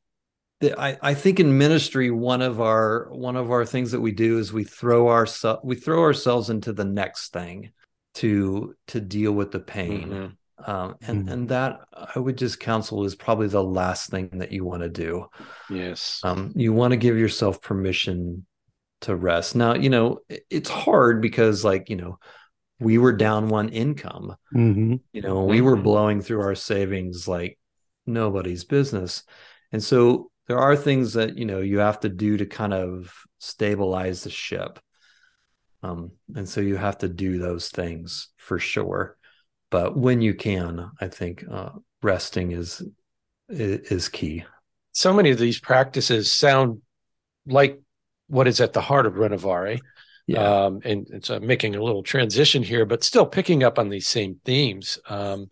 [SPEAKER 1] I, I think in ministry one of our one of our things that we do is we throw ourselves we throw ourselves into the next thing to to deal with the pain mm-hmm. um, and mm-hmm. and that I would just counsel is probably the last thing that you want to do
[SPEAKER 3] yes
[SPEAKER 1] um, you want to give yourself permission to rest now you know it's hard because like you know we were down one income mm-hmm. you know we were mm-hmm. blowing through our savings like nobody's business and so there are things that you know you have to do to kind of stabilize the ship um, and so you have to do those things for sure. But when you can i think uh, resting is is key.
[SPEAKER 3] So many of these practices sound like what is at the heart of renovare yeah. Um, and it's uh, making a little transition here but still picking up on these same themes. Um,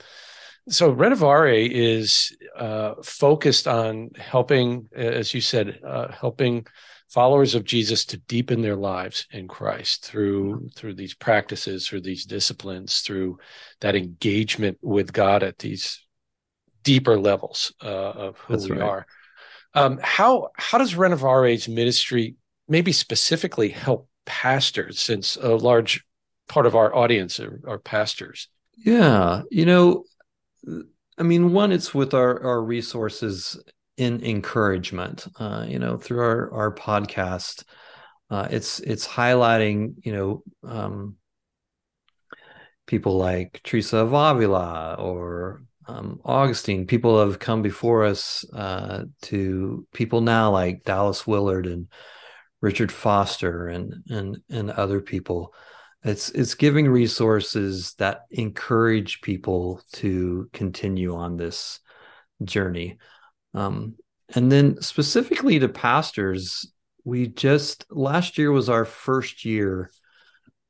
[SPEAKER 3] so Renovare is uh, focused on helping, as you said, uh, helping followers of Jesus to deepen their lives in Christ through through these practices, through these disciplines, through that engagement with God at these deeper levels uh, of who That's we right. are. Um, how how does Renovare's ministry maybe specifically help pastors, since a large part of our audience are, are pastors?
[SPEAKER 1] Yeah, you know, I mean, one, it's with our our resources in encouragement. Uh, you know, through our our podcast, uh, it's it's highlighting you know um, people like Teresa of Avila or um, Augustine. People have come before us uh, to people now like Dallas Willard and Richard Foster and and and other people it's it's giving resources that encourage people to continue on this journey um, and then specifically to pastors we just last year was our first year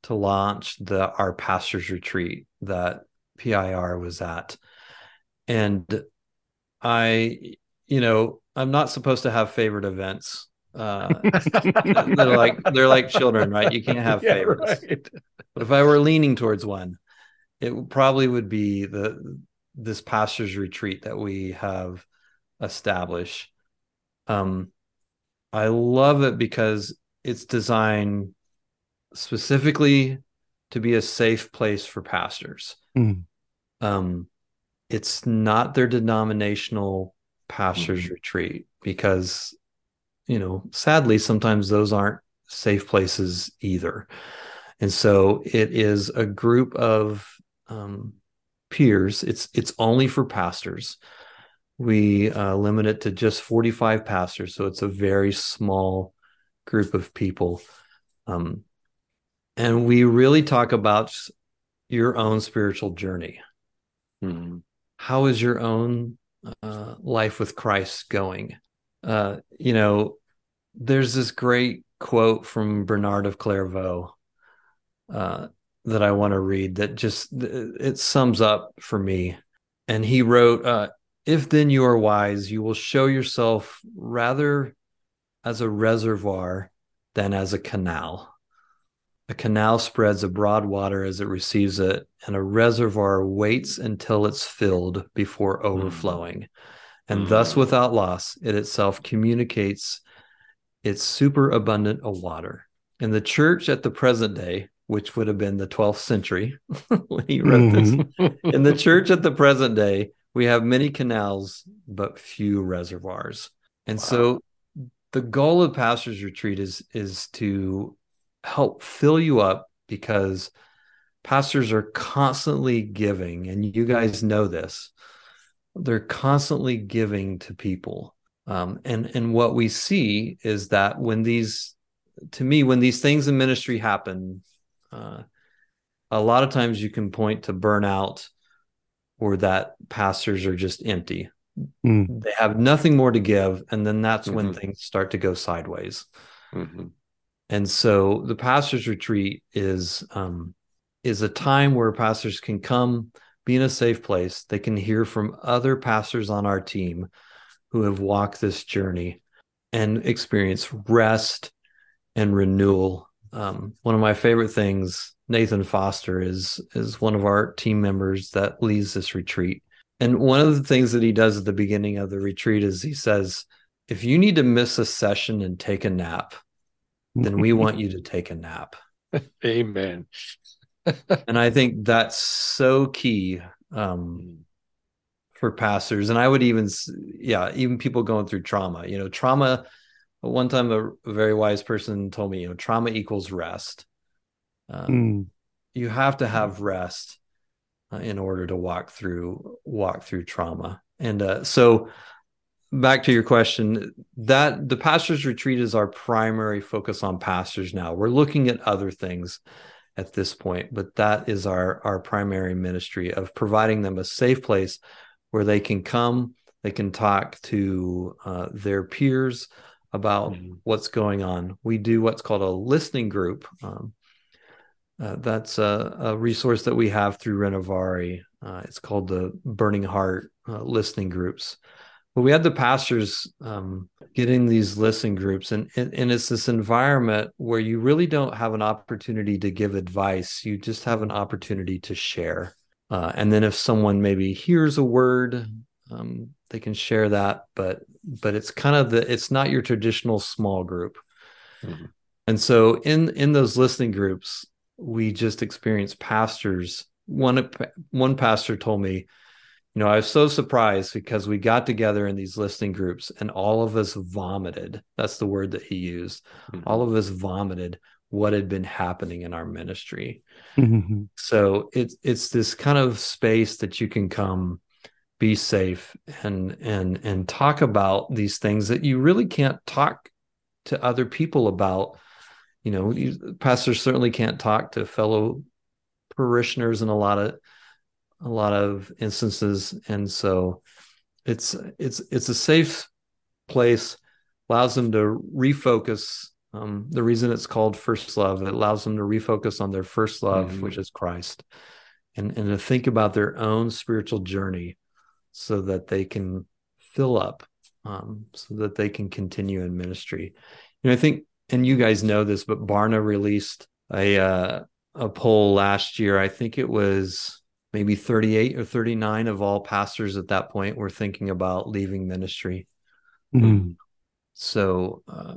[SPEAKER 1] to launch the our pastors retreat that PIR was at and i you know i'm not supposed to have favorite events uh, they're like they're like children, right? You can't have yeah, favorites. Right. But if I were leaning towards one, it probably would be the this pastor's retreat that we have established. Um, I love it because it's designed specifically to be a safe place for pastors. Mm. Um, it's not their denominational pastors mm. retreat because you know, sadly, sometimes those aren't safe places either. And so it is a group of um, peers. It's it's only for pastors. We uh, limit it to just 45 pastors, so it's a very small group of people. Um, and we really talk about your own spiritual journey. Hmm. How is your own uh, life with Christ going? uh, you know, there's this great quote from Bernard of Clairvaux uh, that I want to read that just it sums up for me. And he wrote, uh, "If then you are wise, you will show yourself rather as a reservoir than as a canal." A canal spreads abroad water as it receives it, and a reservoir waits until it's filled before hmm. overflowing. Mm and thus without loss it itself communicates its superabundant of water. In the church at the present day, which would have been the 12th century when he wrote mm-hmm. this, in the church at the present day, we have many canals but few reservoirs. And wow. so the goal of pastors retreat is is to help fill you up because pastors are constantly giving and you guys know this they're constantly giving to people um, and and what we see is that when these to me when these things in ministry happen uh, a lot of times you can point to burnout or that pastors are just empty.
[SPEAKER 4] Mm.
[SPEAKER 1] They have nothing more to give. And then that's when
[SPEAKER 3] Mhm.
[SPEAKER 1] things start to go sideways.
[SPEAKER 3] Mhm.
[SPEAKER 1] And so the pastors retreat is um, is a time where pastors can come be in a safe place. They can hear from other pastors on our team who have walked this journey and experience rest and renewal. Um, one of my favorite things, Nathan Foster is is one of our team members that leads this retreat. And one of the things that he does at the beginning of the retreat is he says, if you need to miss a session and take a nap, then we want you to take a nap.
[SPEAKER 3] Amen.
[SPEAKER 1] And I think that's so key um, for pastors. And I would even, yeah, even people going through trauma. You know, trauma. One time, a, a very wise person told me, you know, trauma equals rest. Um,
[SPEAKER 4] Mm.
[SPEAKER 1] You have to have rest uh, in order to walk through walk through trauma. And uh, so, back to your question, that the pastors retreat is our primary focus on pastors. Now we're looking at other things at this point, but that is our our primary ministry of providing them a safe place where they can come, they can talk to uh, their peers about
[SPEAKER 3] Mhm.
[SPEAKER 1] what's going on. We do what's called a listening group. Um, uh, that's a, a resource that we have through Renovare. Uh, it's called the Burning Heart uh, listening groups. But we had the pastors um, getting these listening groups, and, and and it's this environment where you really don't have an opportunity to give advice. You just have an opportunity to share. Uh, and then if someone maybe hears a word, um, they can share that. But but it's kind of the it's not your traditional small group.
[SPEAKER 3] Mhm.
[SPEAKER 1] And so in in those listening groups, we just experienced pastors. One one pastor told me, you know, I was so surprised because we got together in these listening groups and all of us vomited. That's the word that he used.
[SPEAKER 3] Mhm.
[SPEAKER 1] All of us vomited what had been happening in our ministry.
[SPEAKER 4] Mhm.
[SPEAKER 1] So it's it's this kind of space that you can come be safe and and and talk about these things that you really can't talk to other people about you know you, pastors certainly can't talk to fellow parishioners in a lot of a lot of instances and so it's it's it's a safe place allows them to refocus um, the reason it's called first love it allows them to refocus on their first love
[SPEAKER 3] Mhm.
[SPEAKER 1] which is christ and and to think about their own spiritual journey so that they can fill up um, so that they can continue in ministry you know i think and you guys know this but barna released a uh, a poll last year. I think it was maybe 38 or 39 of all pastors at that point were thinking about leaving ministry.
[SPEAKER 4] Mm.
[SPEAKER 1] so uh,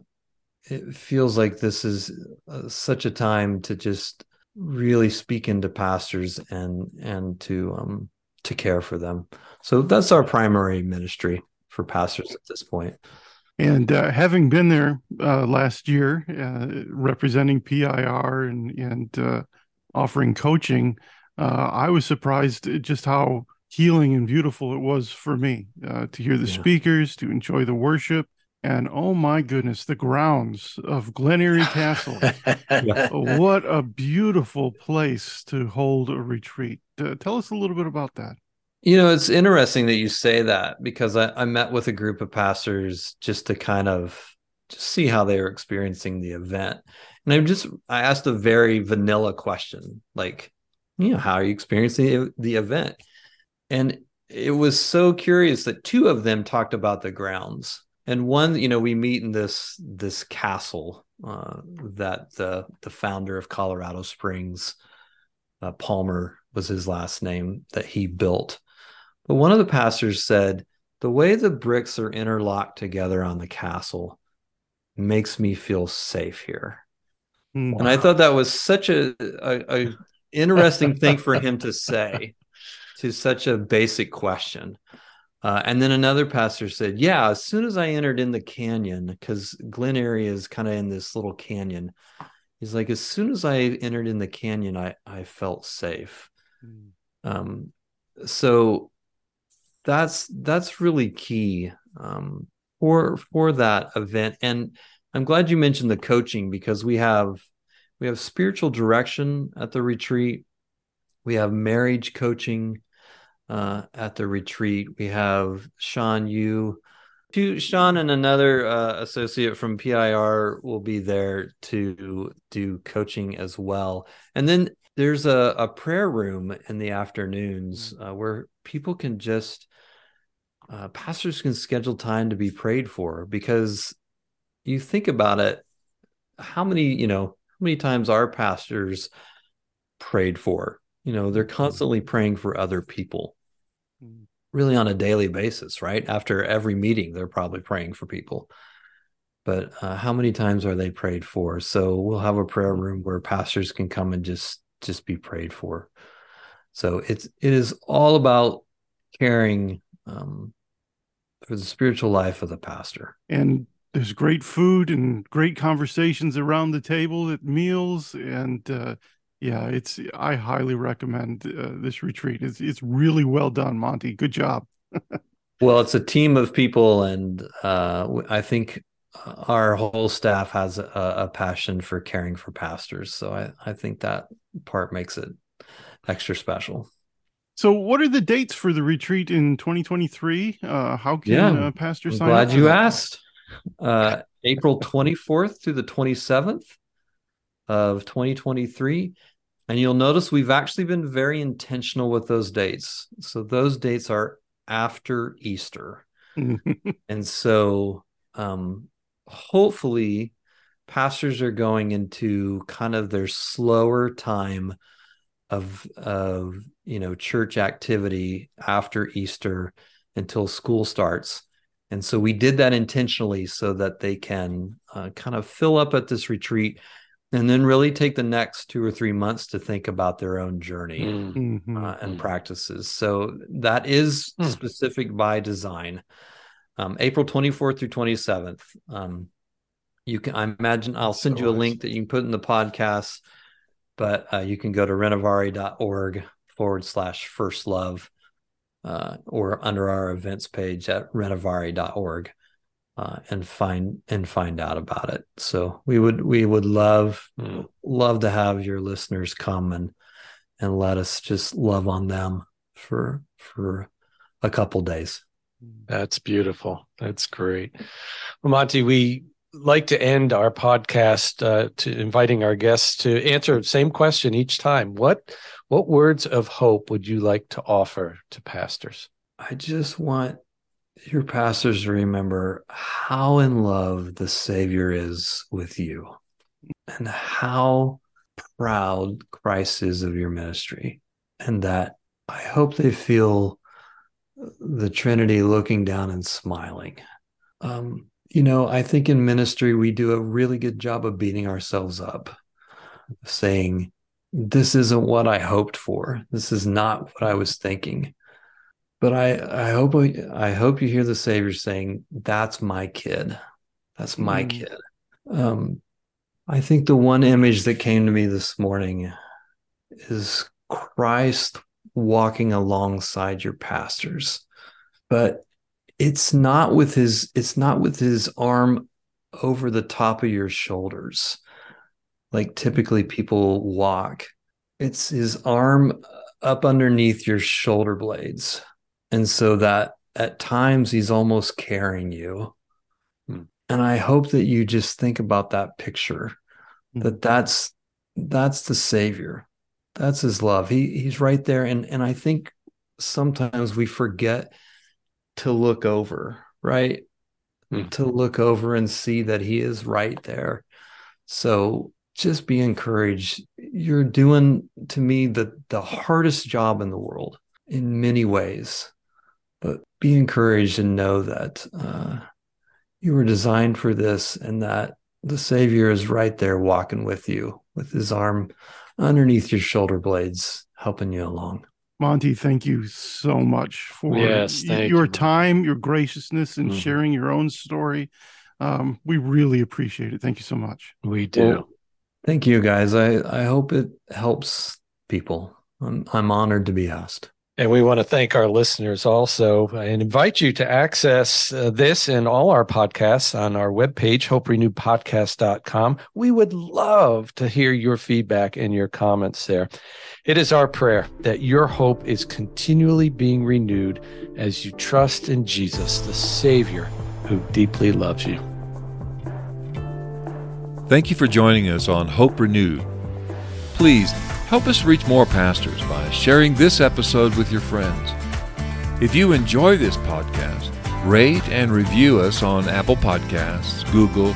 [SPEAKER 1] it feels like this is uh, such a time to just really speak into pastors and and to um to care for them. So that's our primary ministry for pastors at this point
[SPEAKER 4] And uh, having been there uh, last year, uh, representing PIR and and uh, offering coaching, uh, I was surprised at just how healing and beautiful it was for me uh, to hear the
[SPEAKER 1] Yeah.
[SPEAKER 4] speakers, to enjoy the worship, and oh my goodness, the grounds of Glen Eyrie Castle. what a beautiful place to hold a retreat. Uh, tell us a little bit about that.
[SPEAKER 1] You know, it's interesting that you say that because I, I met with a group of pastors just to kind of just see how they were experiencing the event. And I just I asked a very vanilla question, like, you know, how are you experiencing the, event? And it was so curious that two of them talked about the grounds. And one, you know, we meet in this this castle uh, that the the founder of Colorado Springs, uh, Palmer was his last name, that he built. But one of the pastors said, the way the bricks are interlocked together on the castle makes me feel safe here.
[SPEAKER 4] Mm.
[SPEAKER 1] And I thought that was such a, a, a interesting thing for him to say to such a basic question. Uh, and then another pastor said, "Yeah, as soon as I entered in the canyon, because Glen Eyrie is kind of in this little canyon, he's like, as soon as I entered in the canyon, I I felt safe."
[SPEAKER 4] Mm.
[SPEAKER 1] Um, so that's that's really key um, for for that event. And I'm glad you mentioned the coaching because we have we have spiritual direction at the retreat. We have marriage coaching. uh, at the retreat. We have Sean Yu. Two, Sean and another uh, associate from PIR will be there to do coaching as well. And then there's a, a prayer room in the afternoons uh, where people can just, uh, pastors can schedule time to be prayed for because you think about it, how many, you know, how many times are pastors prayed for? You know, they're constantly praying for other people really on a daily basis, right? After every meeting, they're probably praying for people. But uh, how many times are they prayed for? So we'll have a prayer room where pastors can come and just just be prayed for. So it's it is all about caring um, for the spiritual life of the pastor.
[SPEAKER 4] And there's great food and great conversations around the table at meals and uh, yeah, it's I highly recommend uh, this retreat. It's it's really well done, Monty. Good job.
[SPEAKER 1] well, it's a team of people, and uh, I think our whole staff has a, a, passion for caring for pastors. So I I think that part makes it extra special.
[SPEAKER 4] So, what are the dates for the retreat in 2023? Uh, how can yeah, uh, pastors?
[SPEAKER 1] I'm glad you asked. Uh, April 24th through the 27th of 2023. And you'll notice we've actually been very intentional with those dates. So those dates are after Easter. and so um, hopefully pastors are going into kind of their slower time of of you know church activity after Easter until school starts. And so we did that intentionally so that they can uh, kind of fill up at this retreat and then really take the next two or three months to think about their own journey mm. mm-hmm. uh, and mm. practices. So that is mm. specific by design. Um, April 24th through 27th. Um, you can, I imagine, I'll send you a link that you can put in the podcast, but uh, you can go to renovare.org forward slash first love uh, or under our events page at renovare.org uh, and find and find out about it. So we would we would love mm. love to have your listeners come and and let us just love on them for for a couple days.
[SPEAKER 3] That's beautiful. That's great. Well, Monty, we like to end our podcast uh, to inviting our guests to answer the same question each time. What what words of hope would you like to offer to pastors?
[SPEAKER 1] I just want your pastors to remember how in love the Savior is with you and how proud Christ is of your ministry. And that I hope they feel the Trinity looking down and smiling. Um, you know, I think in ministry, we do a really good job of beating ourselves up, saying, This isn't what I hoped for. This is not what I was thinking. But I, I hope I hope you hear the Savior saying, "That's my kid. That's my mm. kid." Um, I think the one image that came to me this morning is Christ walking alongside your pastors, but it's not with his it's not with his arm over the top of your shoulders like typically people walk. It's his arm up underneath your shoulder blades and so that at times he's almost carrying you hmm. and i hope that you just think about that picture hmm. that that's that's the savior that's his love he he's right there and and i think sometimes we forget to look over right hmm. to look over and see that he is right there so just be encouraged you're doing to me the the hardest job in the world in many ways but be encouraged and know that uh, you were designed for this and that the Savior is right there walking with you with his arm underneath your shoulder blades, helping you along.
[SPEAKER 4] Monty, thank you so much for yes, your you. time, your graciousness, and mm-hmm. sharing your own story. Um, we really appreciate it. Thank you so much.
[SPEAKER 3] We do. Well,
[SPEAKER 1] thank you, guys. I, I hope it helps people. I'm, I'm honored to be asked.
[SPEAKER 3] And we want to thank our listeners also and invite you to access uh, this and all our podcasts on our webpage, hoperenewedpodcast.com. We would love to hear your feedback and your comments there. It is our prayer that your hope is continually being renewed as you trust in Jesus, the Savior who deeply loves you.
[SPEAKER 2] Thank you for joining us on Hope Renewed. Please Help us reach more pastors by sharing this episode with your friends. If you enjoy this podcast, rate and review us on Apple Podcasts, Google,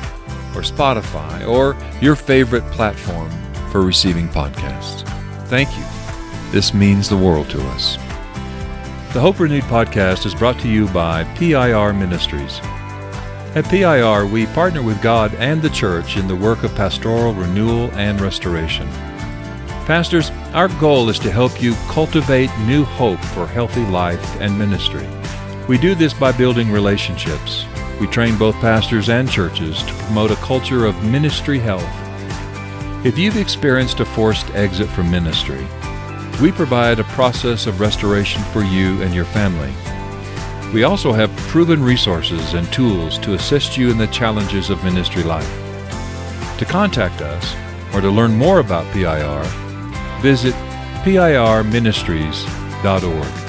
[SPEAKER 2] or Spotify, or your favorite platform for receiving podcasts. Thank you. This means the world to us. The Hope Renewed podcast is brought to you by PIR Ministries. At PIR, we partner with God and the church in the work of pastoral renewal and restoration. Pastors, our goal is to help you cultivate new hope for healthy life and ministry. We do this by building relationships. We train both pastors and churches to promote a culture of ministry health. If you've experienced a forced exit from ministry, we provide a process of restoration for you and your family. We also have proven resources and tools to assist you in the challenges of ministry life. To contact us or to learn more about PIR, visit pirministries.org.